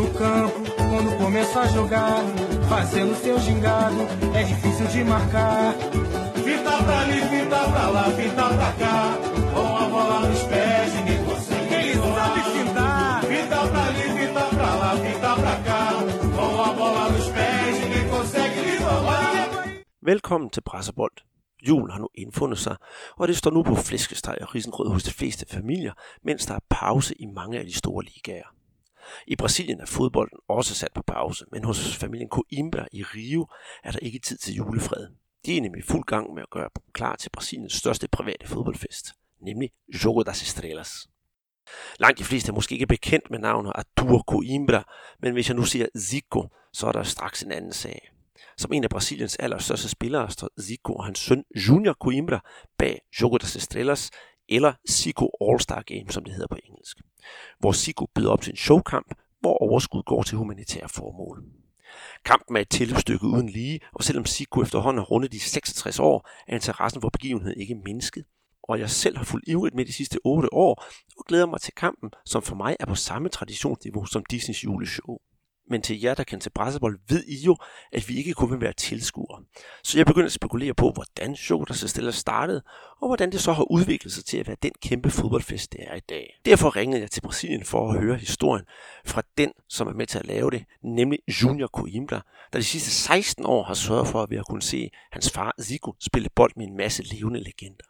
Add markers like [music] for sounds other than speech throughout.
no campo, quando começa a jogar, fazendo seu gingado, é difícil de marcar. Fita pra ali, fita pra lá, fita pra cá, com a bola nos pés, ninguém consegue. Ele sabe fintar. Fita pra ali, fita pra lá, fita pra cá, com a bola nos pés, ninguém consegue lhe. Velkommen til Pressebold. Julen har nu indfundet sig, og det står nu på flæskesteg og risengrød hos de fleste familier, mens der er pause i mange af de store ligaer. I Brasilien er fodbolden også sat på pause, men hos familien Coimbra i Rio er der ikke tid til julefred. De er nemlig fuld gang med at gøre klar til Brasiliens største private fodboldfest, nemlig Jogo das Estrelas. Langt de fleste er måske ikke bekendt med navnet Arthur Coimbra, men hvis jeg nu siger Zico, så er der straks en anden sag. Som en af Brasiliens allerstørste spillere står Zico og hans søn Junior Coimbra bag Jogo das Estrelas, eller SICO All-Star Game, som det hedder på engelsk. Hvor SICO byder op til en showkamp, hvor overskud går til humanitære formål. Kampen er et tilløbsstykke uden lige, og selvom Zico efterhånden har rundet de 66 år, er interessen for begivenheden ikke mindsket. Og jeg selv har fulgt ivrigt med de sidste 8 år, og glæder mig til kampen, som for mig er på samme traditionsniveau som Disneys juleshow men til jer, der kan til pressebold, ved I jo, at vi ikke kun vil være tilskuere. Så jeg begyndte at spekulere på, hvordan showet der så stille startede, og hvordan det så har udviklet sig til at være den kæmpe fodboldfest, det er i dag. Derfor ringede jeg til Brasilien for at høre historien fra den, som er med til at lave det, nemlig Junior Coimbra, der de sidste 16 år har sørget for, at vi har kunnet se hans far Zico spille bold med en masse levende legender.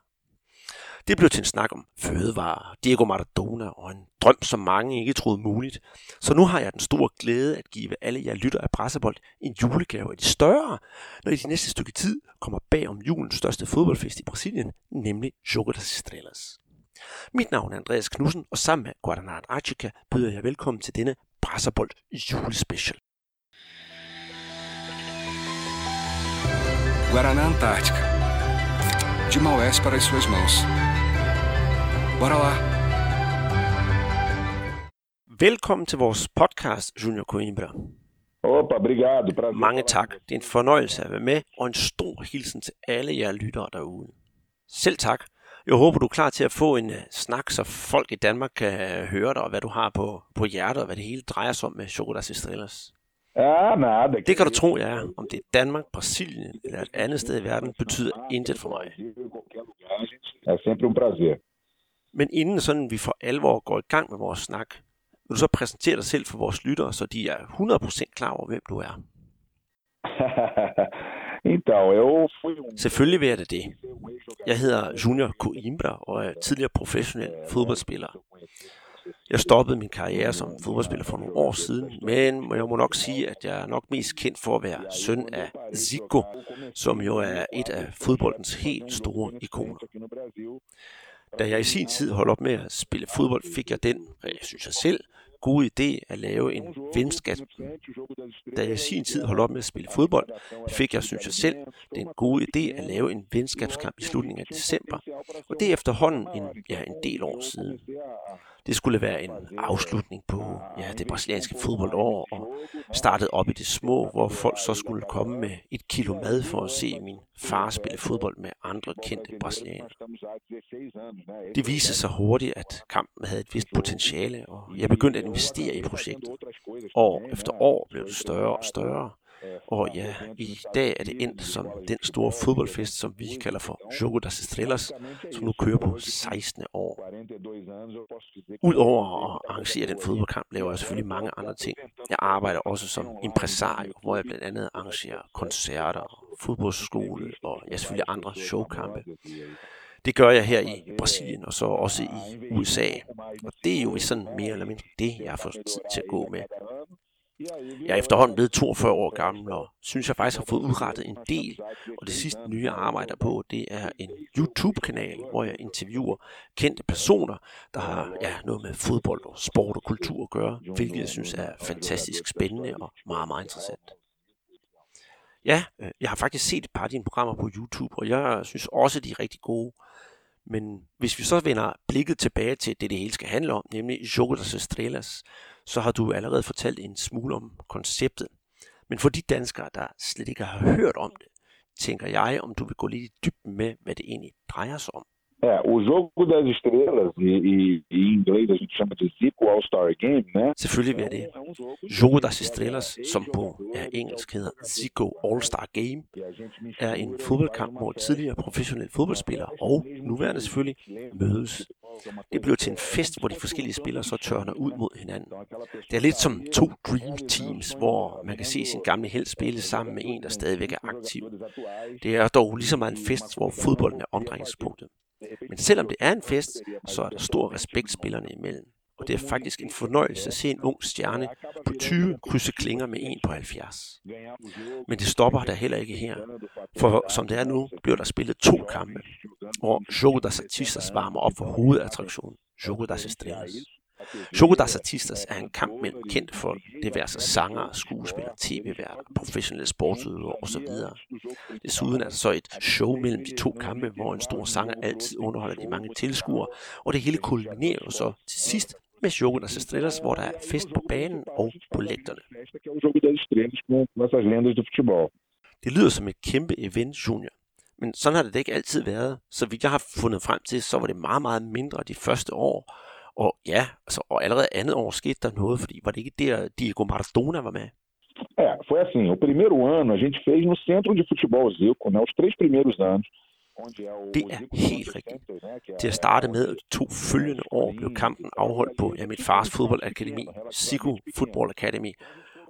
Det blev til en snak om fødevarer, Diego Maradona og en drøm, som mange ikke troede muligt. Så nu har jeg den store glæde at give alle jer lytter af Pressebold en julegave af de større, når I de næste stykke tid kommer bag om julens største fodboldfest i Brasilien, nemlig Jogo das Estrelas. Mit navn er Andreas Knudsen, og sammen med Guadalajara Archica byder jeg velkommen til denne Pressebold julespecial. Guaraná Antártica. De Maués para as suas mãos. Bora lá! Velkommen til vores podcast, Junior Coimbra. Opa, obrigado. Prazer. Mange tak. Det er en fornøjelse at være med, og en stor hilsen til alle jer lyttere derude. Selv tak. Jeg håber, du er klar til at få en uh, snak, så folk i Danmark kan uh, høre dig, og hvad du har på, på hjertet, og hvad det hele drejer sig om med Chocodas Estrellas. Ah, nada. Det kan du tro, jeg er. Om det er Danmark, Brasilien eller et andet sted i verden, betyder intet for mig. É sempre um prazer. Men inden sådan vi for alvor går i gang med vores snak, vil du så præsentere dig selv for vores lyttere, så de er 100% klar over, hvem du er. [laughs] Selvfølgelig vil jeg da det. Jeg hedder Junior Coimbra og er tidligere professionel fodboldspiller. Jeg stoppede min karriere som fodboldspiller for nogle år siden, men jeg må nok sige, at jeg er nok mest kendt for at være søn af Zico, som jo er et af fodboldens helt store ikoner. Da jeg i sin tid holdt op med at spille fodbold, fik jeg den, jeg synes jeg selv, gode idé at lave en venskab. Da jeg i sin tid holdt op med at spille fodbold, fik jeg, synes jeg selv, den gode idé at lave en venskabskamp i slutningen af december. Og det er efterhånden en, ja, en del år siden. Det skulle være en afslutning på ja, det brasilianske fodboldår, og startede op i det små, hvor folk så skulle komme med et kilo mad for at se min far spille fodbold med andre kendte brasilianere. Det viste sig hurtigt, at kampen havde et vist potentiale, og jeg begyndte at investere i projektet. År efter år blev det større og større, og ja, i dag er det endt som den store fodboldfest, som vi kalder for Jogo das Estrelas, som nu kører på 16. år. Udover at arrangere den fodboldkamp, laver jeg selvfølgelig mange andre ting. Jeg arbejder også som impresario, hvor jeg blandt andet arrangerer koncerter, fodboldskole og ja, selvfølgelig andre showkampe. Det gør jeg her i Brasilien og så også i USA. Og det er jo sådan mere eller mindre det, jeg har fået tid til at gå med. Jeg er efterhånden blevet 42 år gammel, og synes jeg faktisk har fået udrettet en del. Og det sidste nye, jeg arbejder på, det er en YouTube-kanal, hvor jeg interviewer kendte personer, der har ja, noget med fodbold og sport og kultur at gøre, hvilket jeg synes er fantastisk spændende og meget, meget interessant. Ja, øh, jeg har faktisk set et par af dine programmer på YouTube, og jeg synes også, de er rigtig gode. Men hvis vi så vender blikket tilbage til det, det hele skal handle om, nemlig Jogo Estrellas, så har du allerede fortalt en smule om konceptet. Men for de danskere, der slet ikke har hørt om det, tænker jeg, om du vil gå lidt i dybden med, hvad det egentlig drejer sig om. É, o jogo das estrelas, e, e, e em inglês a gente chama de Zico All-Star Game, né? Selvfølgelig vil det. Jogo das Estrelas, som på ja, engelsk hedder Zico All-Star Game, er en fodboldkamp, hvor tidligere professionelle fodboldspillere og nuværende selvfølgelig mødes. Det bliver til en fest, hvor de forskellige spillere så tørner ud mod hinanden. Det er lidt som to dream teams, hvor man kan se sin gamle held spille sammen med en, der stadigvæk er aktiv. Det er dog lige så meget en fest, hvor fodbolden er omdrejningspunktet. Men selvom det er en fest, så er der stor respekt spillerne imellem. Og det er faktisk en fornøjelse at se en ung stjerne på 20 krydse klinger med en på 70. Men det stopper der heller ikke her. For som det er nu, bliver der spillet to kampe, hvor Jogo das Artistas varmer op for hovedattraktionen, Jogo das Estrelas. Jogo Artistas er en kamp mellem kendte folk, det vil altså sanger, skuespillere, tv-værter, professionelle sportsudøvere osv. Desuden er der så et show mellem de to kampe, hvor en stor sanger altid underholder de mange tilskuere, og det hele kulminerer jo så til sidst med showet das Estrelas, hvor der er fest på banen og på lægterne. Det lyder som et kæmpe event, Junior. Men sådan har det ikke altid været. Så vidt jeg har fundet frem til, så var det meget, meget mindre de første år. Og ja, altså, og allerede andet år skete der noget, fordi var det ikke der, Diego Maradona var med? É, foi assim, o primeiro ano a gente fez no Centro de Futebol Zico, né, os três primeiros anos. Det er helt rigtigt. Til at starte med de to følgende år blev kampen afholdt på ja, mit fars fodboldakademi, Zico Football Academy,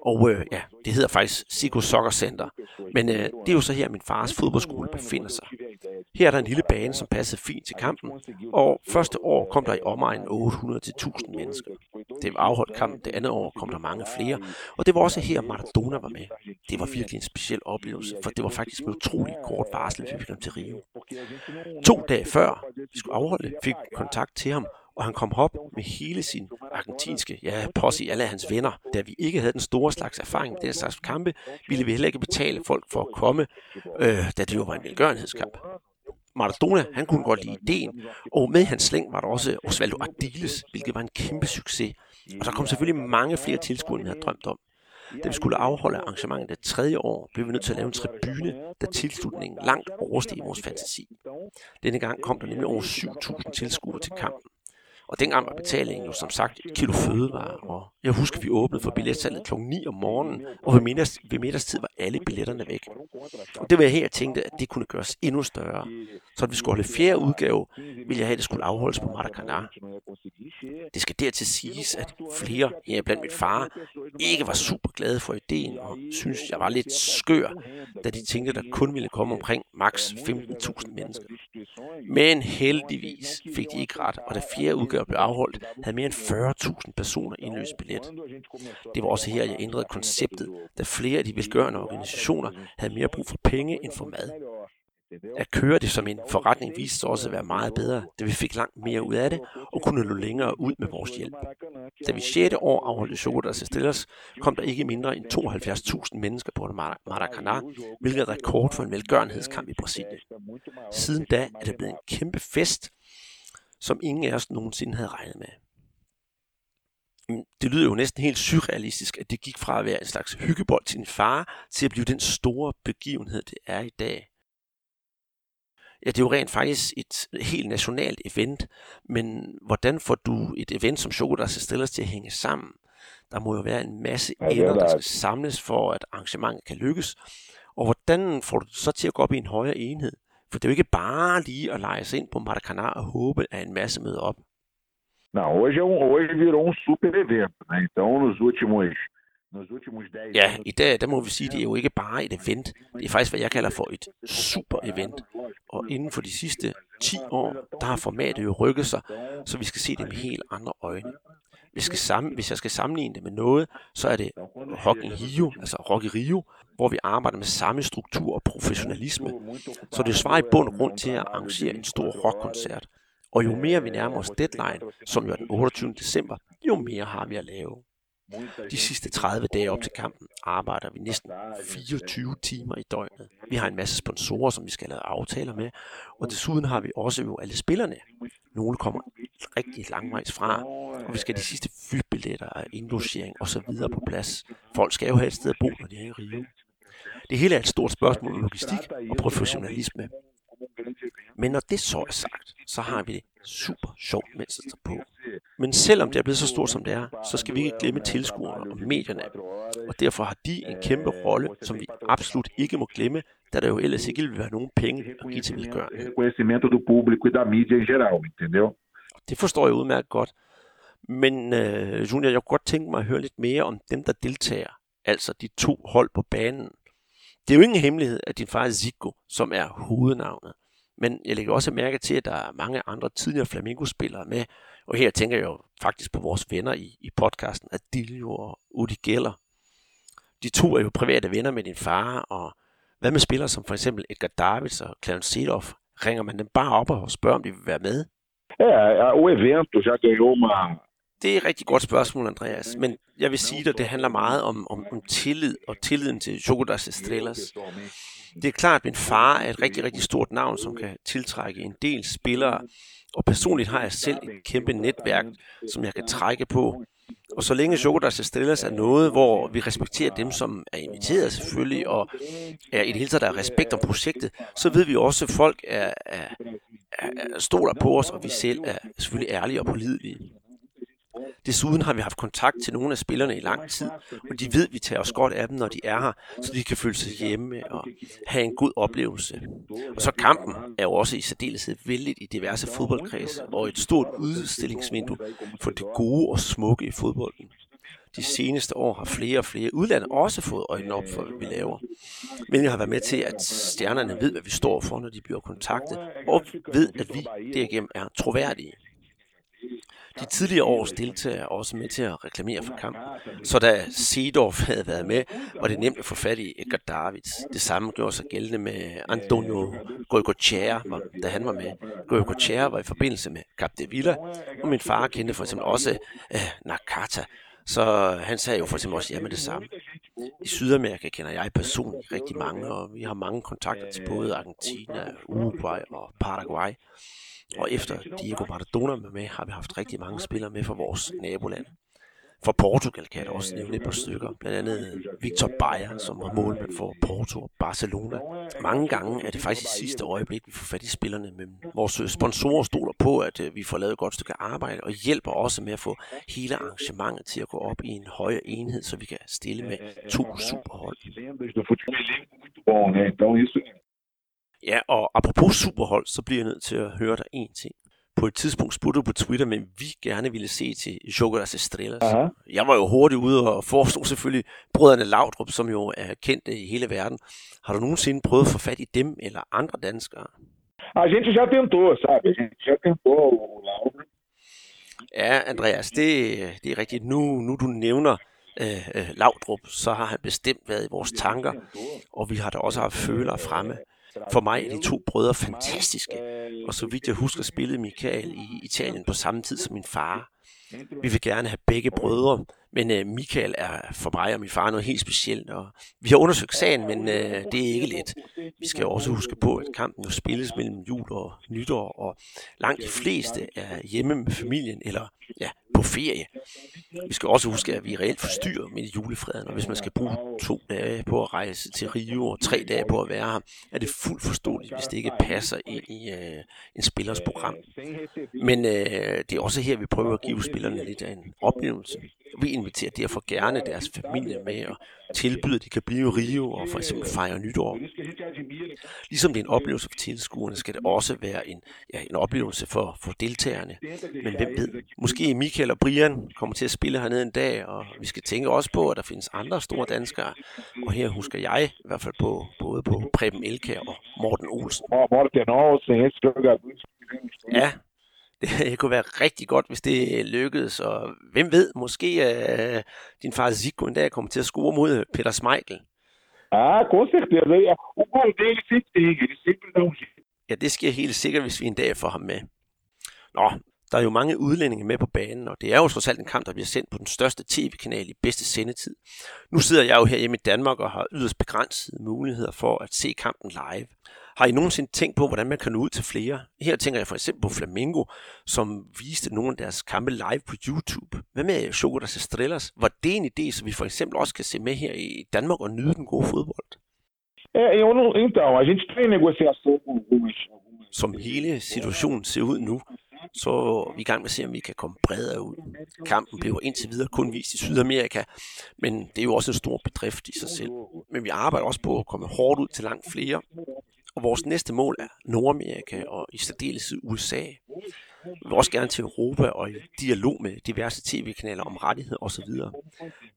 og øh, ja, det hedder faktisk Sigo Soccer Center. Men øh, det er jo så her, min fars fodboldskole befinder sig. Her er der en lille bane, som passede fint til kampen, og første år kom der i omegnen 800-1000 mennesker. Det var afholdt kamp, det andet år kom der mange flere, og det var også her, Maradona var med. Det var virkelig en speciel oplevelse, for det var faktisk med utrolig kort varsel, vi fik ham til Rio. To dage før vi skulle afholde, fik kontakt til ham, og han kom op med hele sin argentinske, ja, posse alle hans venner. Da vi ikke havde den store slags erfaring med den slags kampe, ville vi heller ikke betale folk for at komme, øh, da det jo var en velgørenhedskamp. Maradona, han kunne godt lide ideen, og med hans slæng var der også Osvaldo Ardiles, hvilket var en kæmpe succes. Og der kom selvfølgelig mange flere tilskuere, end vi havde drømt om. Da vi skulle afholde arrangementet det tredje år, blev vi nødt til at lave en tribune, da tilslutningen langt oversteg vores fantasi. Denne gang kom der nemlig over 7.000 tilskuere til kampen. Og dengang var betalingen jo som sagt et kilo fødevare, og jeg husker, vi åbnede for billetsalget kl. 9 om morgenen, og ved, middags, ved middagstid var alle billetterne væk. Og det var her, jeg tænkte, at det kunne gøres endnu større. Så at vi skulle holde fjerde udgave, ville jeg have, at det skulle afholdes på Maracanã. Det skal dertil siges, at flere, her blandt mit far, ikke var super glade for ideen, og synes jeg var lidt skør, da de tænkte, der kun ville komme omkring maks 15.000 mennesker. Men heldigvis fik de ikke ret, og da fjerde udgave blev afholdt, havde mere end 40.000 personer indløst billet. Det var også her, jeg ændrede konceptet, da flere af de velgørende organisationer havde mere brug for penge end for mad. At køre det som en forretning viste sig også at være meget bedre, da vi fik langt mere ud af det og kunne nå længere ud med vores hjælp. Da vi 6. år afholdte Chocodas Estillers, kom der ikke mindre end 72.000 mennesker på Maracanã, hvilket er rekord for en velgørenhedskamp i Brasilien. Siden da er det blevet en kæmpe fest, som ingen af os nogensinde havde regnet med. Det lyder jo næsten helt surrealistisk, at det gik fra at være en slags hyggebold til en far, til at blive den store begivenhed, det er i dag. Ja, det er jo rent faktisk et helt nationalt event, men hvordan får du et event som Chocodas Stillers til at hænge sammen? Der må jo være en masse Ja, er ender, der skal samles for, at arrangementet kan lykkes. Og hvordan får du det så til at gå op i en højere enhed? For det er jo ikke bare lige at lege sig ind på Maracanã og håbe, at en masse møder op. Não, hoje, é um, hoje virou um super evento, né? Então, nos últimos, nos últimos 10 Ja, i dag, der må vi sige, det er jo ikke bare et event. Det er faktisk, hvad jeg kalder for et super event. Og inden for de sidste 10 år, der har formatet jo rykket sig, så vi skal se det med helt andre øjne. Vi skal sammen, hvis jeg skal sammenligne det med noget, så er det Rock in Rio, altså Rock i Rio, hvor vi arbejder med samme struktur og professionalisme. Så det svarer i bund og grund til at arrangere en stor rockkoncert. Og jo mere vi nærmer os deadline, som jo er den 28. december, jo mere har vi at lave. De sidste 30 dage op til kampen arbejder vi næsten 24 timer i døgnet. Vi har en masse sponsorer, som vi skal lave aftaler med, og desuden har vi også jo alle spillerne. Nogle kommer rigtig langvejs fra, og vi skal have de sidste flybilletter og indlogering og så videre på plads. Folk skal jo have et sted at bo, når de er i Rio. Det hele er et stort spørgsmål om logistik og professionalisme. Men når det så er sagt, så har vi det super sjovt, mens det på. Men selvom det er blevet så stort som det er, så skal vi ikke glemme tilskuerne og medierne. Og derfor har de en kæmpe rolle, som vi absolut ikke må glemme, da der jo ellers ikke vil være nogen penge at give til e entendeu? Det forstår jeg udmærket godt. Men øh, Junior, jeg kunne godt tænke mig at høre lidt mere om dem, der deltager. Altså de to hold på banen. Det er jo ingen hemmelighed, at din far er Zico, som er hovednavnet. Men jeg lægger også mærke til, at der er mange andre tidligere Flamengo-spillere med. Og her tænker jeg jo faktisk på vores venner i, i podcasten, Adilio og Udi Geller. De to er jo private venner med din far, og hvad med spillere som for eksempel Edgar Davids og Clarence Seedorf? Ringer man dem bare op og spørger, om de vil være med? É, o evento já ganhou uma, det er et rigtig godt spørgsmål, Andreas, men jeg vil sige at det handler meget om, om, om tillid og tilliden til Jogodas Estrellas. Det er klart, at min far er et rigtig, rigtig stort navn, som kan tiltrække en del spillere, og personligt har jeg selv et kæmpe netværk, som jeg kan trække på. Og så længe Jogodas Estrellas er noget, hvor vi respekterer dem, som er inviteret selvfølgelig, og er i det hele taget der er respekt om projektet, så ved vi også, at folk er, er, er, stoler på os, og vi selv er selvfølgelig ærlige og pålidelige. Desuden har vi haft kontakt til nogle af spillerne i lang tid, og de ved, at vi tager os godt af dem, når de er her, så de kan føle sig hjemme og have en god oplevelse. Og så kampen er jo også i særdeleshed vældigt i diverse fodboldkredse og et stort udstillingsvindue for det gode og smukke i fodbolden. De seneste år har flere og flere udlande også fået øjnene op for, hvad vi laver. Men jeg har været med til, at stjernerne ved, hvad vi står for, når de bliver kontaktet, og ved, at vi derigennem er troværdige. De tidligere års deltagere er også med til at reklamere for kampen. Så da Seedorf havde været med, var det nemt at få fat i Edgar Davids. Det samme gjorde sig gældende med Antonio Goicoechea, da han var med. Goicoechea var i forbindelse med Cap de Villa, og min far kendte for eksempel også eh, Nakata, så han sagde jo for eksempel også ja med det samme. I Sydamerika kender jeg personligt rigtig mange, og vi har mange kontakter til både Argentina, Uruguay og Paraguay. Og efter Diego Maradona med med, har vi haft rigtig mange spillere med fra vores naboland. For Portugal kan jeg også nævne et par stykker. Blandt andet Victor Bayer, som var målmand for Porto og Barcelona. Mange gange er det faktisk i sidste øjeblik, vi får fat i spillerne. Men vores sponsorer stoler på, at øh, vi får lavet et godt stykke arbejde, og hjælper også med at få hele arrangementet til at gå op i en højere enhed, så vi kan stille med to superhold. Ja, og apropos superhold, så bliver jeg nødt til at høre dig en ting. På et tidspunkt spurgte du på Twitter, men vi gerne ville se til Jokeras Estrellas. Aha. Jeg var jo hurtigt ude og forestod selvfølgelig brødrene Laudrup, som jo er kendt i hele verden. Har du nogensinde prøvet at få fat i dem eller andre danskere? A gente já tentou, sabe? A gente já tentou o Laudrup. Ja, Andreas, det, det er rigtigt. Nu, nu du nævner øh, øh, Laudrup, så har han bestemt været i vores tanker, og vi har da også haft følere fremme. For mig er de to brødre fantastiske, og så vidt jeg husker spillede Michael i Italien på samme tid som min far. Vi vil gerne have begge brødre, men øh, Michael er for mig og min far noget helt specielt. Og vi har undersøgt sagen, men øh, det er ikke let. Vi skal også huske på, at kampen jo spilles mellem jul og nytår, og langt de fleste er hjemme med familien eller ja, på ferie. Vi skal også huske, at vi reelt forstyrrer med julefreden, og hvis man skal bruge to dage på at rejse til Rio og tre dage på at være her, er det fuldt forståeligt, hvis det ikke passer ind i øh, en spillers program. Men øh, det er også her, vi prøver at give spillerne lidt af en oplevelse. Vi inviterer derfor gerne deres familie med og tilbyder, at de kan blive i Rio og for eksempel fejre nytår. Ligesom det er en oplevelse for tilskuerne, skal det også være en, ja, en oplevelse for, for deltagerne. Men hvem ved, måske Michael og Brian kommer til at spille hernede en dag, og vi skal tænke også på, at der findes andre store danskere. Og her husker jeg i hvert fald på både på Preben Elkær og Morten Olsen. Ja, [laughs] det kunne være rigtig godt, hvis det lykkedes, og hvem ved, måske uh, din far Zico en dag kommer til at score mod Peter Schmeichel. Ah, jeito. Ja, det sker helt sikkert, hvis vi en dag får ham med. Nå, der er jo mange udlændinge med på banen, og det er jo trods alt en kamp, der bliver sendt på den største tv-kanal i bedste sendetid. Nu sidder jeg jo her hjemme i Danmark og har yderst begrænsede muligheder for at se kampen live. Har I nogensinde tænkt på, hvordan man kan nå ud til flere? Her tænker jeg for eksempel på Flamingo, som viste nogle af deres kampe live på YouTube. Hvad med Chocodas Estrellas? Var det en idé, som vi for eksempel også kan se med her i Danmark og nyde den gode fodbold? É, eu não, então, a gente tem negociação com algumas, algumas... Som hele situationen ser ud nu, så er vi i gang med at se, om vi kan komme bredere ud. Kampen bliver indtil videre kun vist i Sydamerika, men det er jo også en stor bedrift i sig selv. Men vi arbejder også på at komme hårdt ud til langt flere, og vores næste mål er Nordamerika og i særdeleshed USA. Vi vil også gerne til Europa og i dialog med diverse tv-kanaler om rettigheder osv.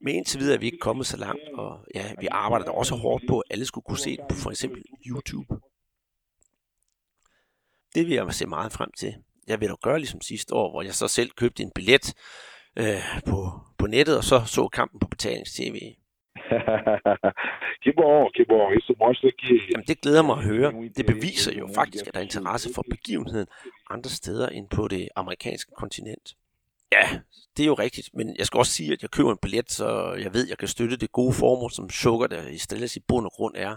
Men indtil videre er vi ikke kommet så langt, og ja, vi arbejder da også hårdt på, at alle skulle kunne se det på for eksempel YouTube. Det vil jeg se meget frem til. Jeg vil dog gøre ligesom sidste år, hvor jeg så selv købte en billet øh, på, på nettet, og så så kampen på betalings-tv que bom, que bom. Isso mostra que... Jamen, det glæder mig at høre. Det beviser jo faktisk, at der er interesse for begivenheden andre steder end på det amerikanske kontinent. Ja, det er jo rigtigt, men jeg skal også sige, at jeg køber en billet, så jeg ved, at jeg kan støtte det gode formål, som Sugar der i stedet i bund og grund er.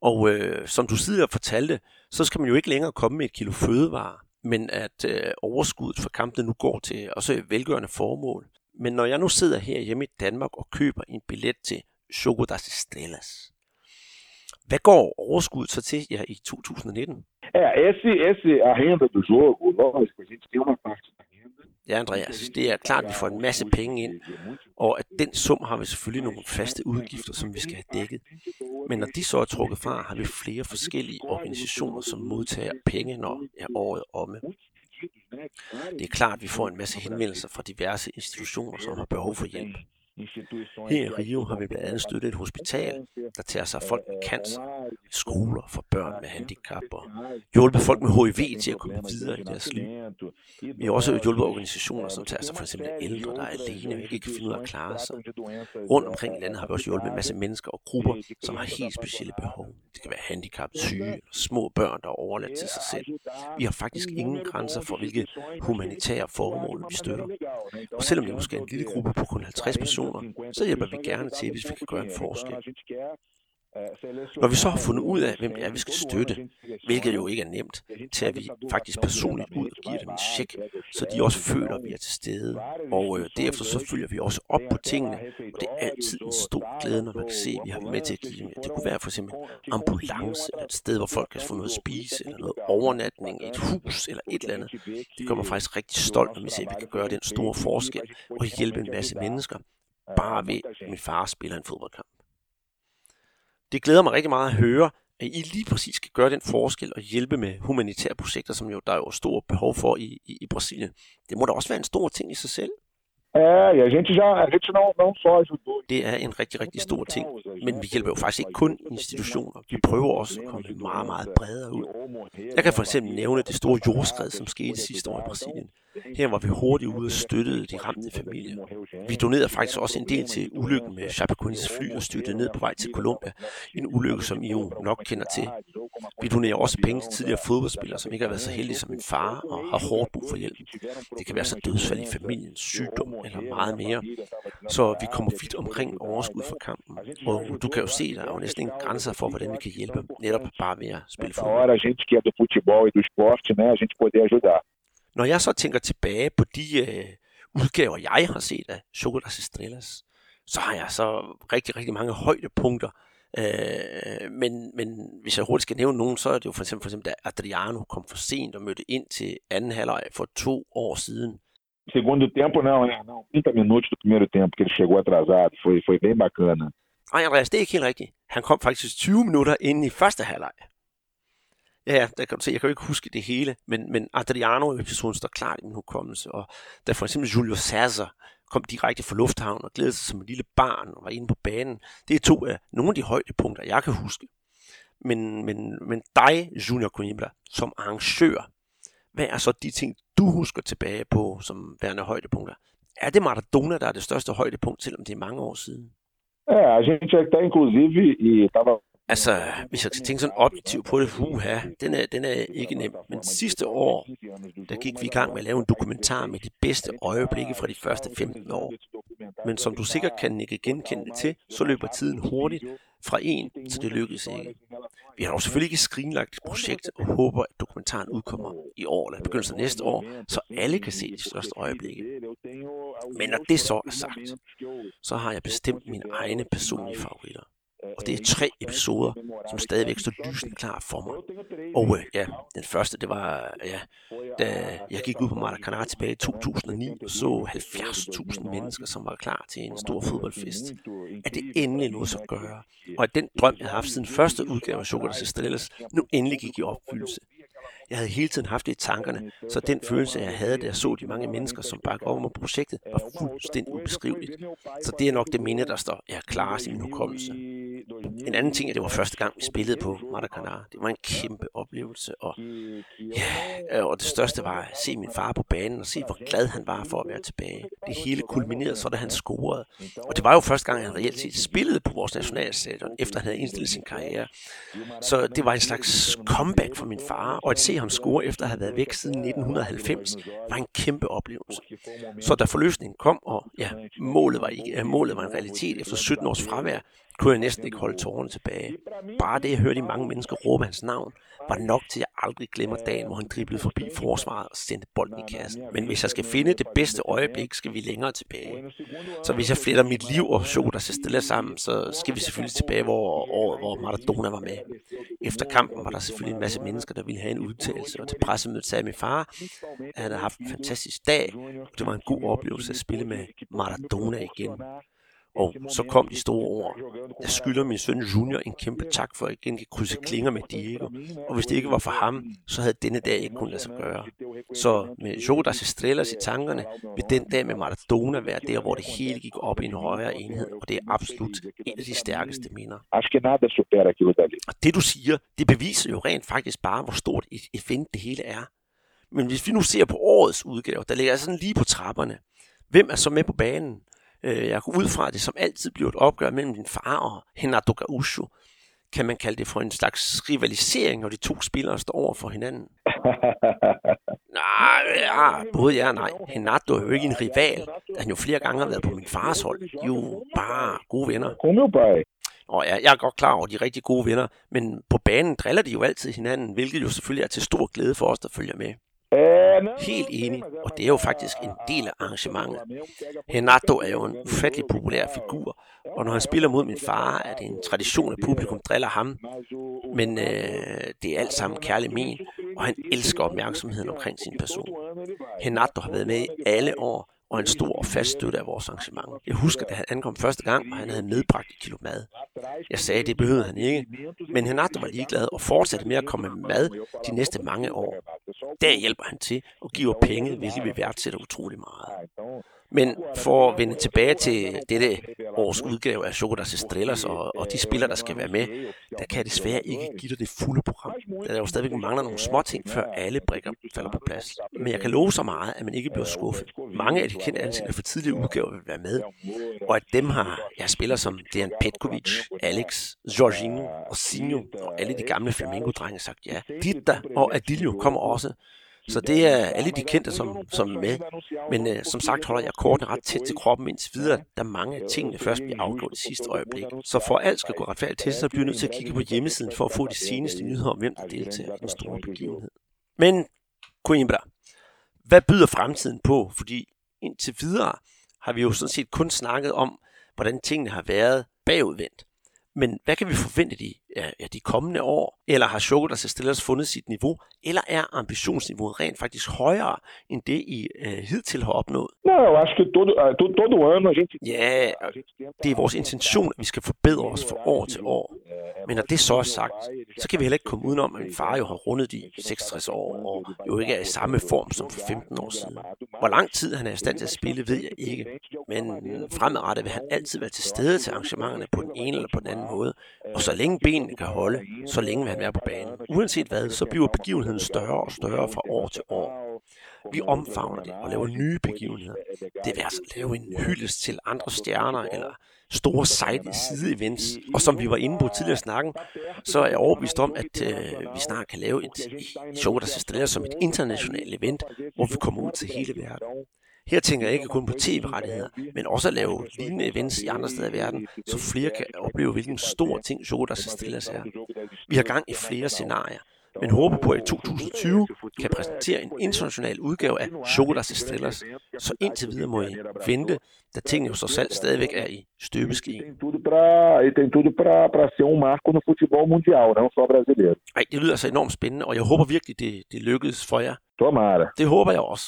Og øh, som du tidligere fortalte, så skal man jo ikke længere komme med et kilo fødevare, men at øh, overskuddet for kampene nu går til også velgørende formål. Men når jeg nu sidder her hjemme i Danmark og køber en billet til Choco das Estrelas, hvad går overskuddet så til ja, i 2019? É, esse, esse, a renda do jogo, lógico, a gente tem uma parte da renda. Ja, Andreas, det er klart, at vi får en masse penge ind, og at den sum har vi selvfølgelig nogle faste udgifter, som vi skal have dækket. Men når de så er trukket fra, har vi flere forskellige organisationer, som modtager penge, når er året omme. Det er klart, at vi får en masse henvendelser fra diverse institutioner, som har behov for hjælp. Her i Rio har vi blandt andet støttet et hospital, der tager sig af folk med cancer, skoler for børn med handicap og hjulpet folk med HIV til at komme videre i deres liv. Vi har også hjulpet organisationer, som tager sig for eksempel ældre, der er alene og ikke kan finde ud af at klare sig. Rundt omkring i landet har vi også hjulpet en masse mennesker og grupper, som har helt specielle behov. Det kan være handicap, syge eller små børn, der er overladt til sig selv. Vi har faktisk ingen grænser for, hvilke humanitære formål vi støtter. Og selvom det måske er en lille gruppe på kun 50 personer, personer, så hjælper vi gerne til, hvis vi kan gøre en forskel. Når vi så har fundet ud af, hvem det er, vi skal støtte, hvilket jo ikke er nemt, tager vi faktisk personligt ud og giver dem en check, så de også føler, at vi er til stede. Og øh, derefter så følger vi også op på tingene, og det er altid en stor glæde, når man kan se, at vi har med til at give dem. Det kunne være for eksempel ambulance, eller et sted, hvor folk kan få noget at spise, eller noget overnatning, et hus, eller et eller andet. Det gør mig faktisk rigtig stolt, når vi ser, at vi kan gøre den store forskel og hjælpe en masse mennesker, bare ved, at min far spiller en fodboldkamp. Det glæder mig rigtig meget at høre, at I lige præcis skal gøre den forskel og hjælpe med humanitære projekter, som jo der er jo stor behov for i, i, i Brasilien. Det må da også være en stor ting i sig selv. É, e a gente já, a gente não, não só ajudou. Det er en rigtig, rigtig stor ting, men vi hjælper jo faktisk ikke kun institutioner. Vi prøver også at komme meget, meget bredere ud. Jeg kan for eksempel nævne det store jordskred, som skete sidste år i Brasilien. Her var vi hurtigt ude og støttede de ramte familier. Vi donerede faktisk også en del til ulykken med Chapecoenses fly og støttede ned på vej til Colombia. En ulykke, som I jo nok kender til. Vi donerer også penge til tidligere fodboldspillere, som ikke har været så heldige som min far og har hårdt brug for hjælp. Det kan være så dødsfald i familien, sygdom eller meget mere. Så vi kommer vidt omkring overskud fra kampen. Og du kan jo se, der er jo næsten ingen grænser for, hvordan vi kan hjælpe, netop bare ved at spille fodbold. a gente que é do futebol e do esporte, né, a gente poder ajudar. Når jeg så tænker tilbage på de øh, udgaver, jeg har set af Chocolas Estrellas, så har jeg så rigtig, rigtig mange højdepunkter. Øh, men, men hvis jeg hurtigt skal nævne nogen, så er det jo for eksempel, for eksempel da Adriano kom for sent og mødte ind til anden halvleg for to år siden. Segundo tempo, não, é, não, 30 minutos do primeiro tempo que ele chegou atrasado, foi, foi bem bacana. Nej, Andreas, det er ikke helt rigtigt. Han kom faktisk 20 minutter inden i første halvleg. Ja, ja, der kan du se, jeg kan jo ikke huske det hele, men, men Adriano-episoden står klart i min hukommelse, og da for eksempel Julio Sasser kom direkte fra lufthavnen og glædede sig som et lille barn og var inde på banen. Det er to af nogle af de højdepunkter, jeg kan huske. Men, men, men dig, Junior Coimbra, som arrangør, hvad er så de ting, du husker tilbage på som værende højdepunkter? Er det Maradona, der er det største højdepunkt, selvom det er mange år siden? É, a gente até inclusive e tava Altså, hvis jeg skal tænke sådan objektivt på det, huha, den er, den er ikke nem. Men sidste år, der gik vi i gang med at lave en dokumentar med de bedste øjeblikke fra de første 15 år. Men som du sikkert kan ikke genkende til, så løber tiden hurtigt fra en, så det lykkedes ikke. Vi har dog selvfølgelig ikke screenlagt et projekt og håber, at dokumentaren udkommer i år eller begyndelsen af næste år, så alle kan se de største øjeblikke. Men når det så er sagt, så har jeg bestemt mine egne personlige favoritter og det er tre episoder, som stadigvæk står lysende klar for mig. Og øh, ja, den første, det var, ja, da jeg gik ud på Maracanã tilbage i 2009 og så 70.000 mennesker, som var klar til en stor fodboldfest. At det endelig noget så gøre. Og at den drøm, jeg har haft siden første udgave af Chocolate Estrellas, nu endelig gik i opfyldelse. Jeg havde hele tiden haft det i tankerne, så den følelse, jeg havde, da jeg så de mange mennesker, som bakkede over om projektet, var fuldstændig ubeskriveligt. Så det er nok det minde, der står ja, klarest i min hukommelse. En anden ting er, at det var første gang, vi spillede på Maracanã. Det var en kæmpe oplevelse, og, ja, og det største var at se min far på banen og se, hvor glad han var for at være tilbage. Det hele kulminerede så, da han scorede. Og det var jo første gang, han reelt set spillede på vores nationalstadion, efter han havde indstillet sin karriere. Så det var en slags comeback for min far, og at se ham score efter at have været væk siden 1990, var en kæmpe oplevelse. Så da forløsningen kom, og ja, målet var, ikke, målet var en realitet efter 17 års fravær, kunne jeg næsten ikke holde tårerne tilbage. Bare det, at høre de mange mennesker råbe hans navn, var nok til, at jeg aldrig glemmer dagen, hvor han driblede forbi forsvaret og sendte bolden i kassen. Men hvis jeg skal finde det bedste øjeblik, skal vi længere tilbage. Så hvis jeg fletter mit liv og så der sig stille sammen, så skal vi selvfølgelig tilbage, hvor året, hvor Maradona var med. Efter kampen var der selvfølgelig en masse mennesker, der ville have en udtalelse, og til pressemødet sagde min far, at han havde haft en fantastisk dag, og det var en god oplevelse at spille med Maradona igen. Og så kom de store ord. Jeg skylder min søn Junior en kæmpe tak for at igen kan krydse klinger med Diego. Og hvis det ikke var for ham, så havde denne dag ikke kunnet lade sig gøre. Så med Jodas Estrellas i tankerne, vil den dag med Maradona være der, hvor det hele gik op i en højere enhed. Og det er absolut en af de stærkeste minder. Og det du siger, det beviser jo rent faktisk bare, hvor stort et event det hele er. Men hvis vi nu ser på årets udgave, der ligger sådan lige på trapperne. Hvem er så med på banen? Øh, jeg går ud fra, det som altid bliver et opgør mellem din far og Renato Gaúcho. Kan man kalde det for en slags rivalisering, når de to spillere står over for hinanden? [laughs] nej, ja, både ja og nej. Renato er jo ikke en rival, han jo flere gange har været på min fars hold. Jo, bare gode venner. Og ja, jeg er godt klar over, at de er rigtig gode venner, men på banen driller de jo altid hinanden, hvilket jo selvfølgelig er til stor glæde for os, der følger med. Helt enig, og det er jo faktisk en del af arrangementet. Renato er jo en ufattelig populær figur, og når han spiller mod min far, er det en tradition, at publikum driller ham. Men øh, det er alt sammen kærlig men, og han elsker opmærksomheden omkring sin person. Renato har været med i alle år, og en stor og fast støtte af vores arrangement. Jeg husker, da han ankom første gang, og han havde medbragt et kilo mad. Jeg sagde, at det behøvede han ikke, men Renato var ligeglad og fortsatte med at komme med mad de næste mange år. Der hjælper han til og giver penge, hvilket vi værdsætter utrolig meget. Men for at vende tilbage til dette års udgave af Chocodas Estrellas og, og de spillere, der skal være med, der kan jeg desværre ikke give dig det fulde program. Der er jo stadigvæk mangler nogle små ting, før alle brikker falder på plads. Men jeg kan love så meget, at man ikke bliver skuffet. Mange af de kendte ansigter for tidligere udgaver vil være med, og at dem har jeg spiller som Dejan Petkovic, Alex, Jorginho og Sinjo og alle de gamle flamingo-drenge sagt ja. Ditta og Adilio kommer også, så det er alle de kendte, som, som er med. Men øh, som sagt holder jeg kortene ret tæt til kroppen indtil videre, da mange af tingene først bliver afgjort i sidste øjeblik. Så for alt skal gå retfærdigt til, så bliver jeg nødt til at kigge på hjemmesiden for at få de seneste nyheder om, hvem der deltager i den store begivenhed. Men, Coimbra, hvad byder fremtiden på? Fordi indtil videre har vi jo sådan set kun snakket om, hvordan tingene har været bagudvendt. Men hvad kan vi forvente de, ja, de kommende år? Eller har Chocolat Stillers fundet sit niveau? Eller er ambitionsniveauet rent faktisk højere end det, I uh, hidtil har opnået? Não, eu acho que todo, todo, todo ano a gente... Ja, det er vores intention, at vi skal forbedre os fra år til år. Men når det så er sagt, så kan vi heller ikke komme udenom, at min far jo har rundet de 66 år, og jo ikke er i samme form som for 15 år siden. Hvor lang tid han er i stand til at spille, ved jeg ikke. Men fremadrettet vil han altid være til stede til arrangementerne på den ene eller på den anden måde. Og så længe benene kan holde, så længe vil han være på banen. Uanset hvad, så bliver begivenheden større og større fra år til år. Vi omfavner det og laver nye begivenheder. Det vil altså lave en hyldest til andre stjerner eller store side, side-events. Og som vi var inde på tidligere snakken, så er jeg overbevist om, at øh, vi snart kan lave et, et show, der sig som et internationalt event, hvor vi kommer ud til hele verden. Her tænker jeg ikke kun på tv-rettigheder, men også at lave lignende events i andre steder i verden, så flere kan opleve, hvilken stor ting Jodas Estrellas er. Vi har gang i flere scenarier. men håber på, at i 2020 kan præsentere en international udgave af Chocolate Estrellas. Så indtil videre må I vente, da tingene jo så selv stadigvæk er i støbeskeen. Um. Ej, det lyder altså enormt spændende, og jeg håber virkelig, det, det lykkedes for jer. Det håber jeg også.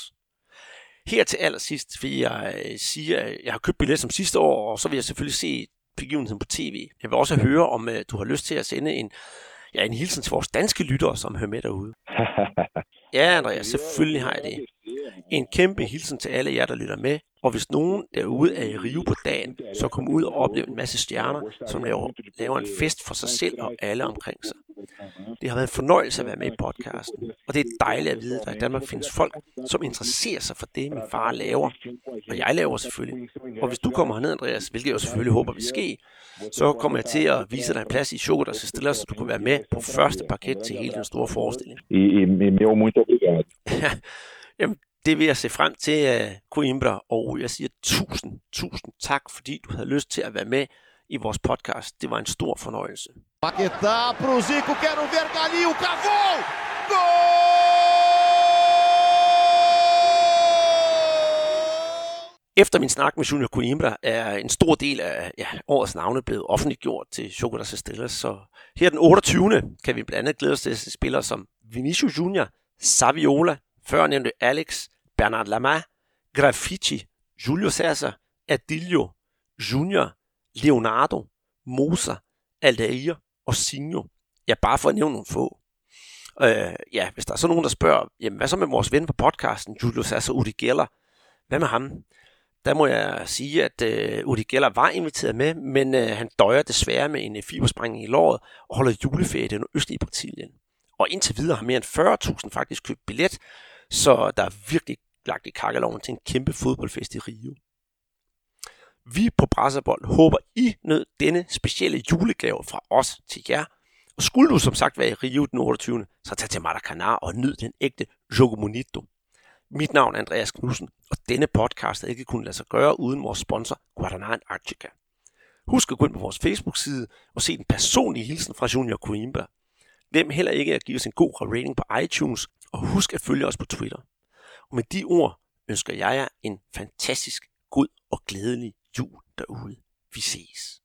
Her til allersidst vil jeg øh, sige, at jeg har købt billet som sidste år, og så vil jeg selvfølgelig se begivenheden på tv. Jeg vil også høre, om uh, du har lyst til at sende en, ja, en hilsen til vores danske lyttere, som hører med derude. [laughs] Ja, Andreas, selvfølgelig har jeg det. En kæmpe hilsen til alle jer, der lytter med. Og hvis nogen derude er i Rio på dagen, så kom ud og oplev en masse stjerner, som laver, laver en fest for sig selv og alle omkring sig. Det har været en fornøjelse at være med i podcasten. Og det er dejligt at vide, at der i Danmark findes folk, som interesserer sig for det, min far laver. Og jeg laver selvfølgelig. Og hvis du kommer herned, Andreas, hvilket jeg selvfølgelig håber vil ske, så kommer jeg til at vise dig en plads i showet og så stille så du kan være med på første parket til hele den store forestilling. E, e, muito obrigado. Jamen, det vil jeg se frem til, uh, Coimbra, og jeg siger tusind, tusind tak, fordi du havde lyst til at være med i vores podcast. Det var en stor fornøjelse. Paquetá pro Zico, quero ver Galinho, cavou! Gol! Efter min snak med Junior Coimbra er en stor del af ja, årets navne blevet offentliggjort til Chocolate Estrellas, så her den 28. kan vi blandt andet glæde os til spillere som Vinicius Junior, Saviola, førnævnte Alex, Bernard Lama, Graffiti, Julio Cesar, Adilio, Junior, Leonardo, Moser, Aldair og Signo. Ja, bare for at nævne nogle få. Øh, ja, hvis der er så nogen, der spørger, jamen hvad så med vores ven på podcasten, Julio Cesar Udi Geller? Hvad med ham? Der må jeg sige, at øh, Udi Geller var inviteret med, men øh, han døjer desværre med en øh, fibersprængning i låret og holder juleferie i den østlige Brasilien. Og indtil videre har mere end 40.000 faktisk købt billet, så der er virkelig lagt i kakkeloven til en kæmpe fodboldfest i Rio. Vi på Brasserbold håber, I nød denne specielle julegave fra os til jer. Og skulle du som sagt være i Rio den 28., så tag til Maracanã og nyd den ægte Jogo Bonito. Mit navn er Andreas Knudsen, og denne podcast havde ikke kunnet lade sig gøre uden vores sponsor Guaraná Antarctica. Husk at gå ind på vores Facebook-side og se den personlige hilsen fra Junior Coimbra. Glem heller ikke at give os en god rating på iTunes, og husk at følge os på Twitter. Og med de ord ønsker jeg jer en fantastisk god og glædelig jul derude. Vi ses.